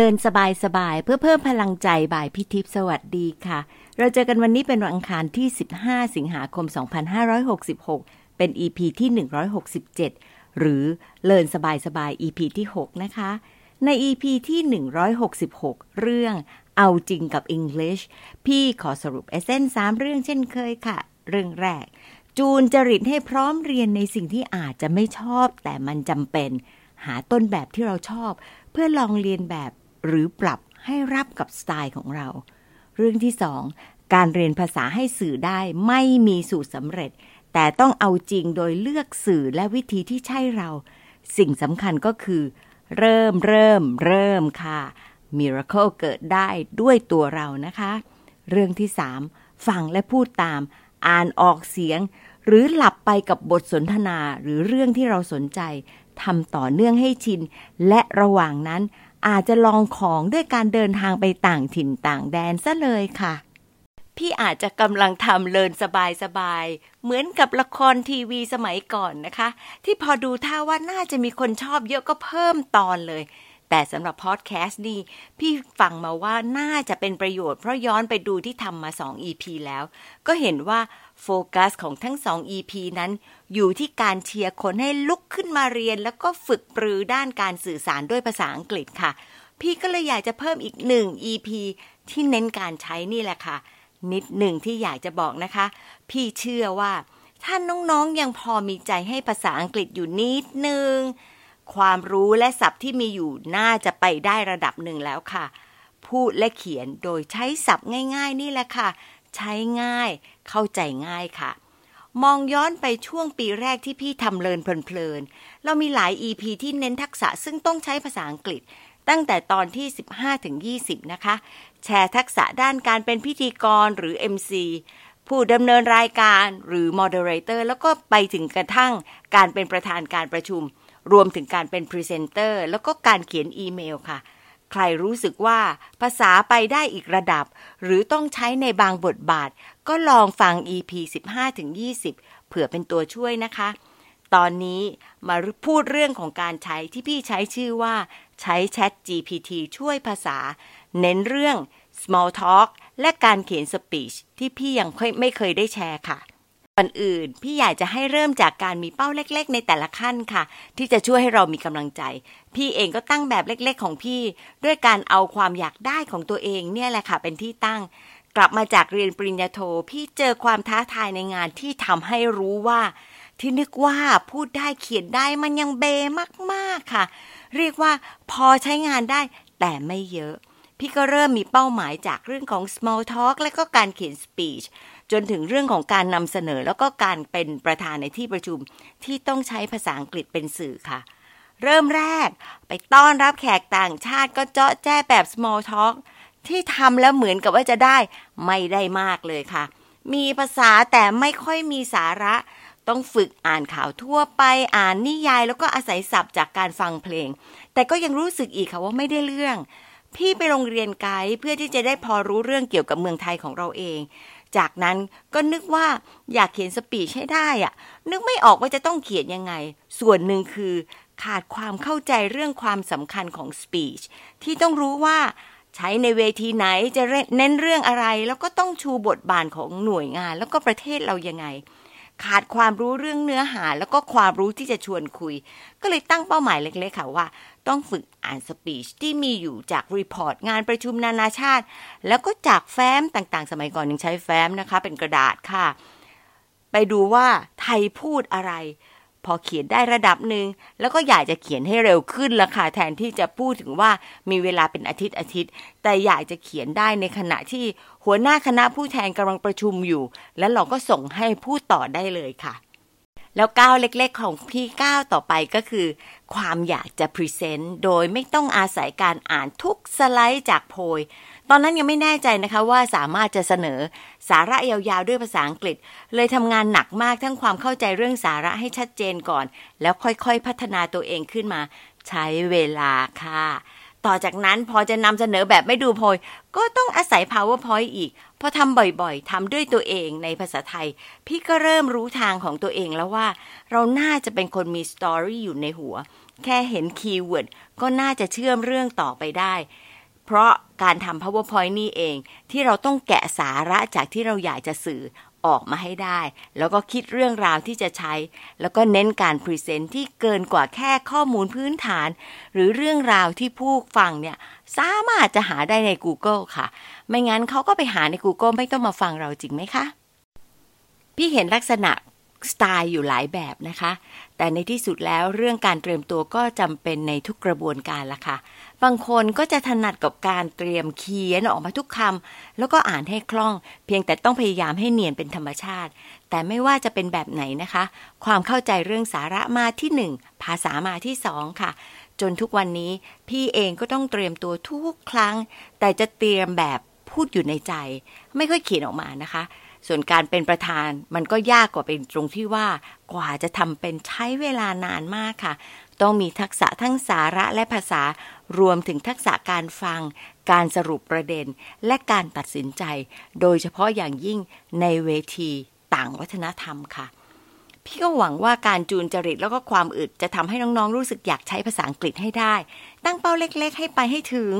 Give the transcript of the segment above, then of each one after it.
เลินสบายสบายเพื่อเพิ่มพลังใจบ่ายพิทิพสวัสดีค่ะ เราเจอกันวันนี้เป็นวันอังคารที่ 15 สิงหาคม 2566 เป็น EP ที่ 167 หรือเลินสบายสบาย EP ที่ 6 นะคะ ใน EP ที่ 166 เรื่องเอาจริงกับ English พี่ขอสรุปเอเซนสามเรื่องเช่นเคยค่ะ เรื่องแรก จูนจริตให้พร้อมเรียนในสิ่งที่อาจจะไม่ชอบแต่มันจำเป็น หาต้นแบบที่เราชอบ เพื่อลองเรียนแบบ หรือปรับให้รับกับสไตล์ของเรา เรื่องที่สองการเรียนภาษาให้สื่อได้ไม่มีสูตรสำเร็จ แต่ต้องเอาจริงโดยเลือกสื่อและวิธีที่ใช่เรา สิ่งสำคัญก็คือ เริ่มเริ่ม เริ่มค่ะมิราเคิลเกิดได้ด้วยตัวเรานะคะ เรื่องที่สามฟังและพูดตาม อ่านออกเสียง หรือหลับไปกับบทสนทนาหรือเรื่องที่เราสนใจทำต่อเนื่องให้ชิน และระหว่างนั้น อาจจะลองของด้วยการเดินทางไปต่างถิ่นต่างแดนซะเลยค่ะ พี่อาจจะกำลังทำเลินสบายๆ เหมือนกับละครทีวีสมัยก่อนนะคะ ที่พอดูท่าว่าน่าจะมีคนชอบเยอะก็เพิ่มตอนเลย แต่สำหรับพอดแคสต์นี่พี่ฟังมาว่าน่าจะเป็นประโยชน์เพราะย้อนไปดูที่ทำมา2 EP แล้ว ก็เห็นว่าโฟกัสของทั้ง 2 EP นั้น อยู่ที่การเชียร์คนให้ลุกขึ้นมาเรียน แล้วก็ฝึกปรือด้านการสื่อสารด้วยภาษาอังกฤษค่ะ พี่ก็เลยอยากจะเพิ่มอีกหนึ่ง EP ที่เน้นการใช้นี่แหละค่ะ นิดหนึ่งที่อยากจะบอกนะคะ พี่เชื่อว่า ถ้าน้องๆยังพอมีใจให้ภาษาอังกฤษอยู่นิดนึง ความรู้และศัพท์ที่มีอยู่น่าจะไปได้ระดับหนึ่งแล้วค่ะ พูดและเขียนโดยใช้ศัพท์ง่าย ๆ นี่แหละค่ะ ใช้ง่าย เข้าใจง่ายค่ะ มองย้อนไปช่วงปีแรกที่พี่ทำเลินเพลินๆเรามีหลาย EP ที่เน้นทักษะซึ่งต้องใช้ภาษาอังกฤษ ตั้งแต่ตอนที่ 15-20 นะคะ แชร์ทักษะด้านการเป็นพิธีกรหรือ MC ผู้ดำเนินรายการหรือ Moderator แล้วก็ไปถึงกระทั่งการเป็นประธานการประชุม รวมถึงการเป็นพรีเซนเตอร์แล้วก็การเขียนอีเมลค่ะ ใครรู้สึกว่าภาษาไปได้อีกระดับ หรือต้องใช้ในบางบทบาท ก็ลองฟัง EP 15-20 เผื่อเป็นตัวช่วยนะคะ ตอนนี้มาพูดเรื่องของการใช้ที่พี่ใช้ชื่อว่า ใช้ Chat GPT ช่วยภาษา เน้นเรื่อง small talk และการเขียน speech ที่พี่ยังไม่เคยได้แชร์ค่ะ ก่อนอื่นพี่อยากจะให้เริ่มจากการมีเป้าเล็ก ๆ ในแต่ละขั้นค่ะ ที่จะช่วยให้เรามีกำลังใจ พี่เองก็ตั้งแบบเล็ก ๆ ของพี่ ด้วยการเอาความอยากได้ของตัวเองเนี่ยแหละค่ะ เป็นที่ตั้ง กลับมาจากเรียนปริญญาโท พี่เจอความท้าทายในงานที่ทำให้รู้ว่า ที่นึกว่าพูดได้เขียนได้มันยังเบมากๆค่ะ เรียกว่าพอใช้งานได้แต่ไม่เยอะ พี่ก็เริ่มมีเป้าหมายจากเรื่องของ small talk และก็การเขียน speech จนถึงเรื่องของการนำเสนอแล้วก็การเป็นประธานในที่ประชุมที่ต้องใช้ภาษาอังกฤษเป็นสื่อค่ะ เริ่มแรกไปต้อนรับแขกต่างชาติก็เจาะแจ้แบบ small talk ที่ทำแล้วเหมือนกับว่าจะได้ไม่ได้มากเลยค่ะ มีภาษาแต่ไม่ค่อยมีสาระ ต้องฝึกอ่านข่าวทั่วไปอ่านนิยาย แล้วก็อาศัยศัพท์จากการฟังเพลง แต่ก็ยังรู้สึกอีกค่ะว่าไม่ได้เรื่อง พี่ไปโรงเรียนไกด์เพื่อที่จะได้พอรู้เรื่องเกี่ยวกับเมืองไทยของเราเอง จากนั้นก็นึกว่าอยากเขียนสปีชให้ได้อะนึกไม่ออกว่าจะต้องเขียนยังไง ส่วนหนึ่งคือ ขาดความเข้าใจเรื่องความสำคัญของสปีชที่ต้องรู้ว่าใช้ในเวทีไหนจะเน้นเรื่องอะไร แล้วก็ต้องชูบทบาทของหน่วยงาน แล้วก็ประเทศเรายังไง ขาดความรู้เรื่องเนื้อหา แล้วก็ความรู้ที่จะชวนคุย ก็เลยตั้งเป้าหมายเล็กๆค่ะว่า ต้องฝึกอ่าน speech ที่มีอยู่จาก report งานประชุมนานาชาติ แล้วก็จากแฟ้มต่างๆ สมัยก่อนยังใช้แฟ้มนะคะ เป็นกระดาษค่ะ ไปดูว่าไทยพูดอะไร พอเขียนได้ระดับหนึ่งแล้วก็อยากจะเขียนให้เร็วขึ้นละค่ะ แทนที่จะพูดถึงว่ามีเวลาเป็นอาทิตย์อาทิตย์ แต่อยากจะเขียนได้ในขณะที่หัวหน้าคณะผู้แทนกำลังประชุมอยู่ แล้วเราก็ส่งให้พูดต่อได้เลยค่ะ แล้วก้าวเล็กๆ ของพี่ก้าวต่อไปก็คือ ความอยากจะพรีเซนต์โดยไม่ต้องอาศัยการอ่านทุกสไลด์จากโพย ตอนนั้นยังไม่แน่ใจนะคะว่าสามารถจะเสนอสาระยาวๆด้วยภาษาอังกฤษ เลยทำงานหนักมากทั้งความเข้าใจเรื่องสาระให้ชัดเจนก่อน แล้วค่อยๆพัฒนาตัวเองขึ้นมา ใช้เวลาค่ะ ต่อจากนั้นพอจะนำเสนอแบบไม่ดูโพย ก็ต้องอาศัย powerpoint อีก พอทำบ่อยๆทำด้วยตัวเองในภาษาไทย พี่ก็เริ่มรู้ทางของตัวเองแล้วว่า เราน่าจะเป็นคนมี story อยู่ในหัว แค่เห็น keyword ก็น่าจะเชื่อมเรื่องต่อไปได้ เพราะการทำ powerpoint นี่เอง ที่เราต้องแกะสาระจากที่เราอยากจะสื่อ ออกมาให้ได้ แล้วก็คิดเรื่องราวที่จะใช้ แล้วก็เน้นการ present ที่เกินกว่าแค่ข้อมูลพื้นฐาน หรือเรื่องราวที่ผู้ฟังเนี่ยสามารถจะหาได้ใน Google ค่ะ ไม่งั้นเขาก็ไปหาใน Google ไม่ต้องมาฟังเราจริงไหมคะ พี่เห็นลักษณะสไตล์อยู่หลายแบบนะคะ แต่ในที่สุดแล้วเรื่องการเตรียมตัวก็จำเป็นในทุกกระบวนการละค่ะ บางคนก็จะถนัดกับการเตรียมเขียนออกมาทุกคำแล้วก็อ่านให้คล่อง เพียงแต่ต้องพยายามให้เนียนเป็นธรรมชาติ แต่ไม่ว่าจะเป็นแบบไหนนะคะ ความเข้าใจเรื่องสาระมาที่หนึ่งภาษามาที่สองค่ะ จนทุกวันนี้พี่เองก็ต้องเตรียมตัวทุกครั้ง แต่จะเตรียมแบบพูดอยู่ในใจ ไม่ค่อยเขียนออกมานะคะส่วนการเป็นประธานมันก็ยากกว่าเป็นตรงที่ว่ากว่าจะทำเป็นใช้เวลานานมากค่ะ ต้องมีทักษะทั้งสาระและภาษา รวมถึงทักษะการฟัง การสรุปประเด็น และการตัดสินใจ โดยเฉพาะอย่างยิ่งในเวทีต่างวัฒนธรรมค่ะ พี่ก็หวังว่าการจูนจริตแล้วก็ความอึดจะทำให้น้องๆรู้สึกอยากใช้ภาษาอังกฤษให้ได้ ตั้งเป้าเล็กๆ ให้ไปให้ถึง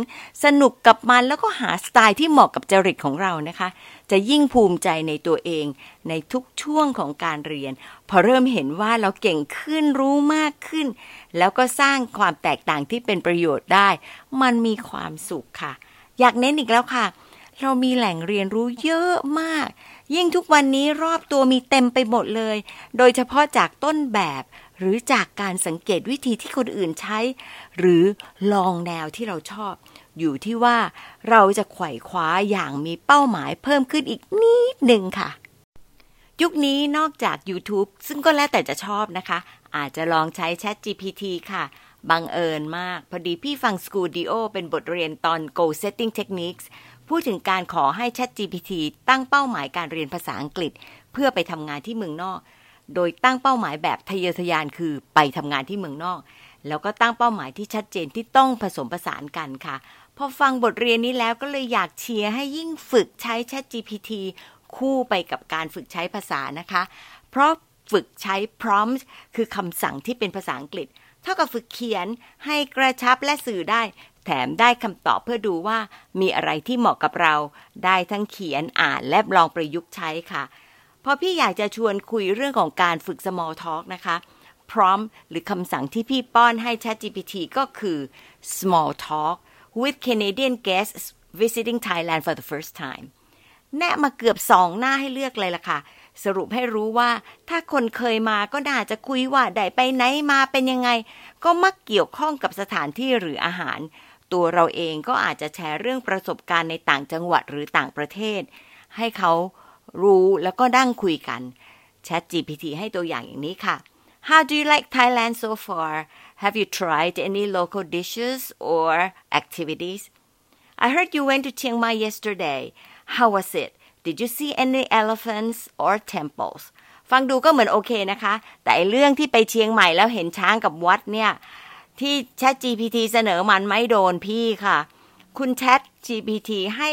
สนุกกับมันแล้วก็หาสไตล์ที่เหมาะกับจริตของเรานะคะ จะยิ่งภูมิใจในตัวเอง ในทุกช่วงของการเรียน พอเริ่มเห็นว่าเราเก่งขึ้นรู้มากขึ้น แล้วก็สร้างความแตกต่างที่เป็นประโยชน์ได้ มันมีความสุขค่ะ อยากเน้นอีกแล้วค่ะ เรามีแหล่งเรียนรู้เยอะมาก ยิ่งทุกวันนี้รอบตัวมีเต็มไปหมดเลย โดยเฉพาะจากต้นแบบ หรือจากการสังเกตวิธีที่คนอื่นใช้ หรือลองแนวที่เราชอบ อยู่ที่ว่าเราจะไขว่คว้าอย่างมีเป้าหมายเพิ่มขึ้นอีกนิดหนึ่งค่ะ ยุคนี้นอกจาก YouTube ซึ่งก็แล้วแต่จะชอบนะคะ อาจจะลองใช้ Chat GPT ค่ะบังเอิญมาก พอดีพี่ฟัง Schooldio เป็นบทเรียนตอน Goal Setting Techniques พูดถึงการขอให้ ChatGPT ตั้งเป้าหมายการเรียนภาษาอังกฤษ เพื่อไปทำงานที่เมืองนอก โดยตั้งเป้าหมายแบบทะเยอทะยานคือไปทำงานที่เมืองนอก แล้วก็ตั้งเป้าหมายที่ชัดเจนที่ต้องผสมผสานกันค่ะ พอฟังบทเรียนนี้แล้วก็เลยอยากเชียร์ให้ยิ่งฝึกใช้ ChatGPT คู่ไปกับการฝึกใช้ภาษานะคะ เพราะฝึกใช้ prompt คือคำสั่งที่เป็นภาษาอังกฤษ เท่ากับฝึกเขียนให้กระชับและสื่อได้ แถมได้คำตอบเพื่อดูว่ามีอะไรที่เหมาะกับเรา ได้ทั้งเขียนอ่านและลองประยุกต์ใช้ค่ะ พอพี่อยากจะชวนคุยเรื่องของการฝึก small talk นะคะ prompt หรือคำสั่งที่พี่ป้อนให้ ChatGPT ก็คือ small talk with Canadian guests visiting Thailand for the first time แนะมาเกือบสองหน้าให้เลือกเลยล่ะค่ะ สรุปให้รู้ว่าถ้าคนเคยมาก็น่าจะคุยว่าได้ไปไหนมาเป็นยังไง ก็มักเกี่ยวข้องกับสถานที่หรืออาหาร ตัวเราเองก็อาจจะแชร์เรื่องประสบการณ์ในต่างจังหวัดหรือต่างประเทศ ให้เขารู้แล้วก็ดั้งคุยกัน Chat GPT ให้ตัวอย่างอย่างนี้ค่ะ How do you like Thailand so far? Have you tried any local dishes or activities? I heard you went to Chiang Mai yesterday. How was it? Did you see any elephants or temples? ฟังดูก็เหมือนโอเคนะคะ แต่เรื่องที่ไปเชียงใหม่แล้วเห็นช้างกับวัดเนี่ย ที่ Chat GPT เสนอมันไม่โดนพี่ค่ะ คุณ Chat GPT ให้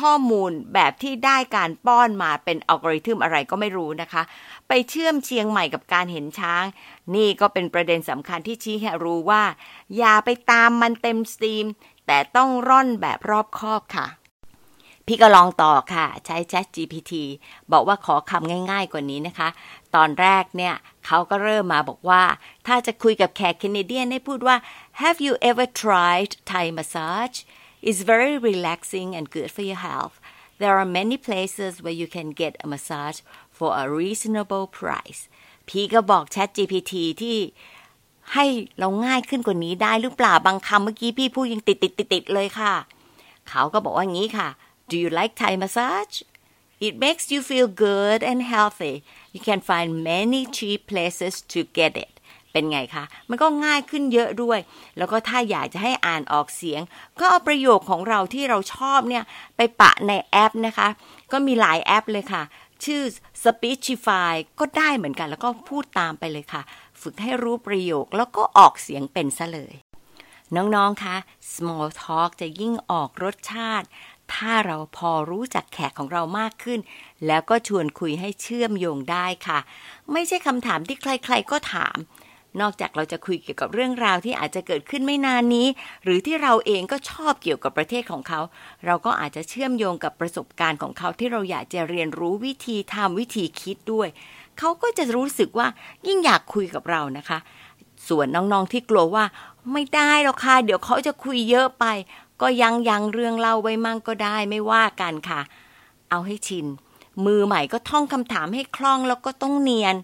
ข้อมูลแบบที่ได้การป้อนมาเป็นอัลกอริทึมอะไรก็ไม่รู้นะคะ ไปเชื่อมเชียงใหม่กับการเห็นช้าง นี่ก็เป็นประเด็นสำคัญที่ชี้ให้รู้ว่า อย่าไปตามมันเต็มสตรีม แต่ต้องร่อนแบบรอบคอบค่ะ พี่ก็ลองต่อค่ะ ใช้ Chat GPT บอกว่าขอคำง่ายๆกว่านี้นะคะ ตอนแรกเนี่ยเขาก็เริ่มมาบอกว่า ถ้าจะคุยกับแขกแคนาเดียนให้พูดว่า Have you ever tried Thai massage It's very relaxing and good for your health There are many places where you can get a massage for a reasonable price พี่ก็บอก Chat GPT ที่ให้เราง่ายขึ้นกว่านี้ได้หรือเปล่าบางคำเมื่อกี้พี่พูดยังติดติดติดติดเลยค่ะ เขาก็บอกว่างี้ค่ะ Do you like Thai massage It makes you feel good and healthy you can find many cheap places to get it เป็นไงคะ มันก็ง่ายขึ้นเยอะด้วย แล้วก็ถ้าอยากจะให้อ่านออกเสียง ก็เอาประโยคของเราที่เราชอบเนี่ย ไปปะในแอปนะคะ ก็มีหลายแอปเลยค่ะ ชื่อ Speechify ก็ได้เหมือนกัน แล้วก็พูดตามไปเลยค่ะ ฝึกให้รู้ประโยคแล้วก็ออกเสียงเป็นซะเลยน้อง ๆ คะ small talk จะยิ่งออกรสชาติ ถ้าเราพอรู้จักแขกของเรามากขึ้น แล้วก็ชวนคุยให้เชื่อมโยงได้ค่ะ ไม่ใช่คำถามที่ใครๆก็ถาม นอกจากเราจะคุยเกี่ยวกับเรื่องราวที่อาจจะเกิดขึ้นไม่นานนี้ หรือที่เราเองก็ชอบเกี่ยวกับประเทศของเขา เราก็อาจจะเชื่อมโยงกับประสบการณ์ของเขาที่เราอยากจะเรียนรู้วิธีทำวิธีคิดด้วย เขาก็จะรู้สึกว่ายิ่งอยากคุยกับเรานะคะ ส่วนน้องๆที่กลัวว่าไม่ได้หรอกค่ะเดี๋ยวเขาจะคุยเยอะไป ก็ยังยังเรื่องเล่าไว้มั่งก็ได้ไม่ว่ากันค่ะ เอาให้ชิน มือใหม่ก็ท่องคำถามให้คล่องแล้วก็ต้องเนียน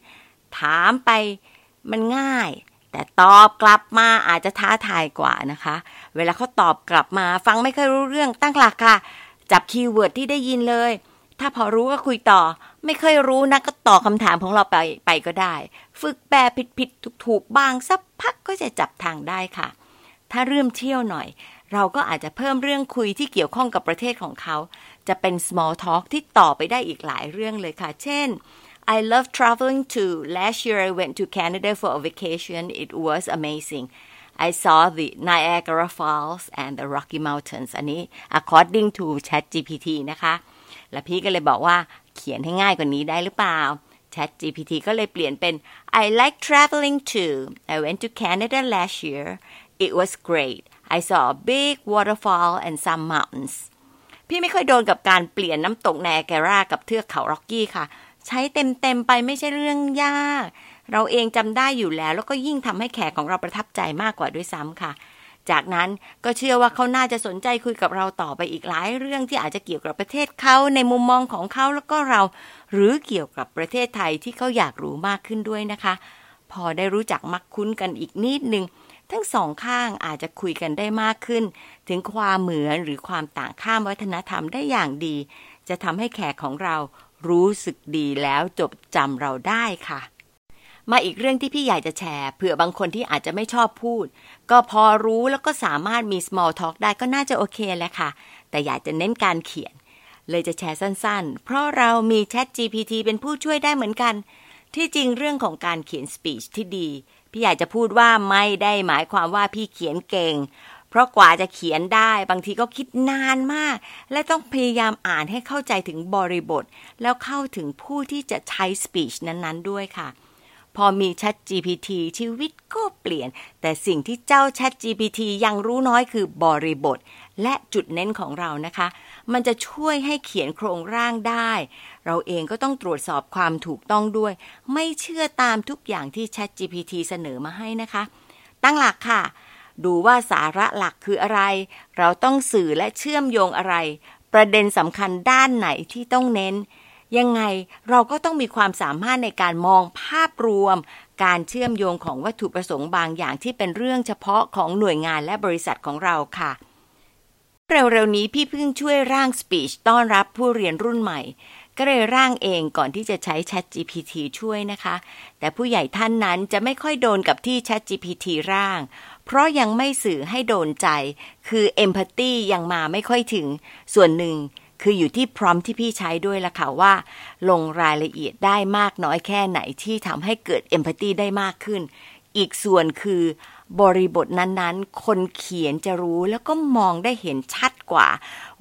ถามไปมันง่าย แต่ตอบกลับมาอาจจะท้าทายกว่านะคะ เวลาเขาตอบกลับมาฟังไม่ค่อยรู้เรื่องตั้งหลักค่ะ จับ keyword ที่ได้ยินเลย ถ้าพอรู้ก็คุยต่อ ไม่ค่อยรู้นะก็ตอบคำถามของเราไปไปก็ได้ ฝึกแปลผิดผิดถูกถูกบางสักพักก็จะจับทางได้ค่ะถ้าเริ่มเชี่ยวหน่อย เราก็อาจจะเพิ่มเรื่องคุยที่เกี่ยวข้องกับประเทศของเขา จะเป็น small talk ที่ต่อไปได้อีกหลายเรื่องเลยค่ะ เช่น I love traveling too. Last year I went to Canada for a vacation. It was amazing. I saw the Niagara Falls and the Rocky Mountains อันนี้ according to ChatGPT นะคะ แล้วพี่ก็เลยบอกว่าเขียนให้ง่ายกว่านี้ได้หรือเปล่า ChatGPT ก็เลยเปลี่ยนเป็น I like traveling too. I went to Canada last year. It was great. I saw a big waterfall and some mountains. พี่ไม่ค่อยโดนกับการเปลี่ยนน้ำตกไนแกรากับเทือกเขาร็อกกี้ค่ะ ใช้เต็มๆไปไม่ใช่เรื่องยาก เราเองจำได้อยู่แล้ว แล้วก็ยิ่งทำให้แขกของเราประทับใจมากกว่าด้วยซ้ำค่ะ จากนั้นก็เชื่อว่าเขาน่าจะสนใจคุยกับเราต่อไปอีกหลายเรื่องที่อาจจะเกี่ยวกับประเทศเขาในมุมมองของเขาแล้วก็เรา หรือเกี่ยวกับประเทศไทยที่เขาอยากรู้มากขึ้นด้วยนะคะ พอได้รู้จักมักคุ้นกันอีกนิดนึง ทั้งสองข้างอาจจะคุยกันได้มากขึ้น ถึงความเหมือนหรือความต่างข้ามวัฒนธรรมได้อย่างดี จะทำให้แขกของเรารู้สึกดีแล้วจบจำเราได้ค่ะ มาอีกเรื่องที่พี่อยากจะแชร์เผื่อบางคนที่อาจจะไม่ชอบพูด ก็พอรู้แล้วก็สามารถมี small talk ได้ก็น่าจะโอเคแหละค่ะ แต่อยากจะเน้นการเขียน เลยจะแชร์สั้นๆ เพราะเรามี Chat GPT เป็นผู้ช่วยได้เหมือนกัน ที่จริงเรื่องของการเขียน speech ที่ดี พี่อยากจะพูดว่าไม่ได้หมายความว่าพี่เขียนเก่ง เพราะกว่าจะเขียนได้บางทีก็คิดนานมาก และต้องพยายามอ่านให้เข้าใจถึงบริบท แล้วเข้าถึงผู้ที่จะใช้ speech นั้นๆ ด้วยค่ะ พอมี Chat GPT ชีวิตก็เปลี่ยน แต่สิ่งที่เจ้า Chat GPT ยังรู้น้อยคือบริบท และจุดเน้นของเรานะคะ มันจะช่วยให้เขียนโครงร่างได้ เราเองก็ต้องตรวจสอบความถูกต้องด้วย ไม่เชื่อตามทุกอย่างที่ Chat GPT เสนอมาให้นะคะ ตั้งหลักค่ะ ดูว่าสาระหลักคืออะไร เราต้องสื่อและเชื่อมโยงอะไร ประเด็นสำคัญด้านไหนที่ต้องเน้น ยังไงเราก็ต้องมีความสามารถในการมองภาพรวมการเชื่อมโยงของวัตถุประสงค์บางอย่างที่เป็นเรื่องเฉพาะของหน่วยงานและบริษัทของเราค่ะ เร็วๆนี้พี่เพิ่งช่วยร่างสปีชต้อนรับผู้เรียนรุ่นใหม่ ก็เลยร่างเองก่อนที่จะใช้ Chat GPT ช่วยนะคะ แต่ผู้ใหญ่ท่านนั้นจะไม่ค่อยโดนกับที่ Chat GPT ร่าง เพราะยังไม่สื่อให้โดนใจ คือ Empathy ยังมาไม่ค่อยถึง ส่วนหนึ่งคืออยู่ที่พร้อมที่พี่ใช้ด้วยละค่ะว่า ลงรายละเอียดได้มากน้อยแค่ไหนที่ทำให้เกิด Empathy ได้มากขึ้น อีกส่วนคือ บริบทนั้นๆ คนเขียนจะรู้แล้วก็มองได้เห็นชัดกว่า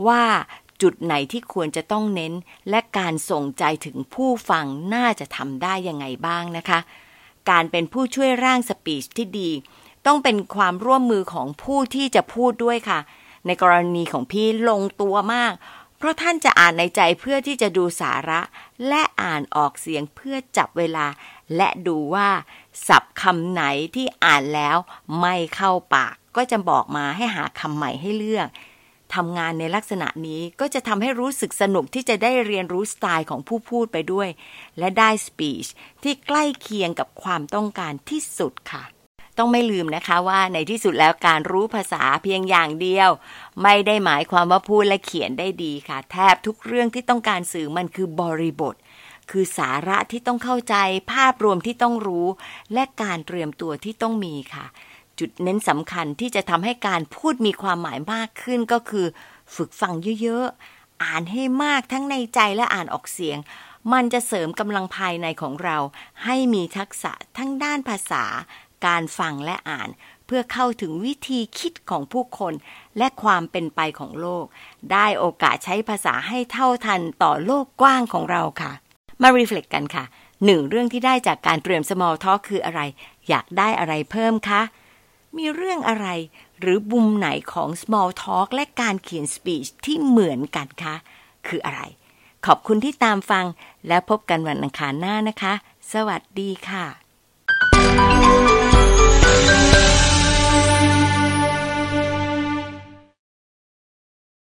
ว่าจุดไหนที่ควรจะต้องเน้น และการส่งใจถึงผู้ฟังน่าจะทำได้ยังไงบ้างนะคะ การเป็นผู้ช่วยร่างสปีชที่ดี ต้องเป็นความร่วมมือของผู้ที่จะพูดด้วยค่ะ ในกรณีของพี่ลงตัวมาก เพราะท่านจะอ่านในใจเพื่อที่จะดูสาระ และอ่านออกเสียงเพื่อจับเวลา และดูว่า สับคำไหนที่อ่านแล้วไม่เข้าปาก ก็จะบอกมาให้หาคำใหม่ให้เลือกทำงานในลักษณะนี้ก็จะทำให้รู้สึกสนุกที่จะได้เรียนรู้สไตล์ของผู้พูดไปด้วย และได้สปีชที่ใกล้เคียงกับความต้องการที่สุดค่ะ ต้องไม่ลืมนะคะว่าในที่สุดแล้วการรู้ภาษาเพียงอย่างเดียว ไม่ได้หมายความว่าพูดและเขียนได้ดีค่ะ แทบทุกเรื่องที่ต้องการสื่อมันคือบริบท คือสาระที่ต้องเข้าใจ ภาพรวมที่ต้องรู้ และการเตรียมตัวที่ต้องมีค่ะ จุดเน้นสำคัญที่จะทำให้การพูดมีความหมายมากขึ้นก็คือ ฝึกฟังเยอะๆ อ่านให้มากทั้งในใจและอ่านออกเสียง มันจะเสริมกำลังภายในของเรา ให้มีทักษะทั้งด้านภาษา การฟังและอ่านเพื่อเข้าถึงวิธีคิดของผู้คนและความเป็นไปของโลก ได้โอกาสใช้ภาษาให้เท่าทันต่อโลกกว้างของเราค่ะ มารีเฟล็กกันค่ะหนึ่งเรื่องที่ได้จากการเตรียม small talk คืออะไร อยากได้อะไรเพิ่มคะ มีเรื่องอะไร หรือบุมไหนของ small talk และการเขียน speech ที่เหมือนกันคะ คืออะไร ขอบคุณที่ตามฟังและพบกันวันอังคารหน้านะคะ สวัสดีค่ะ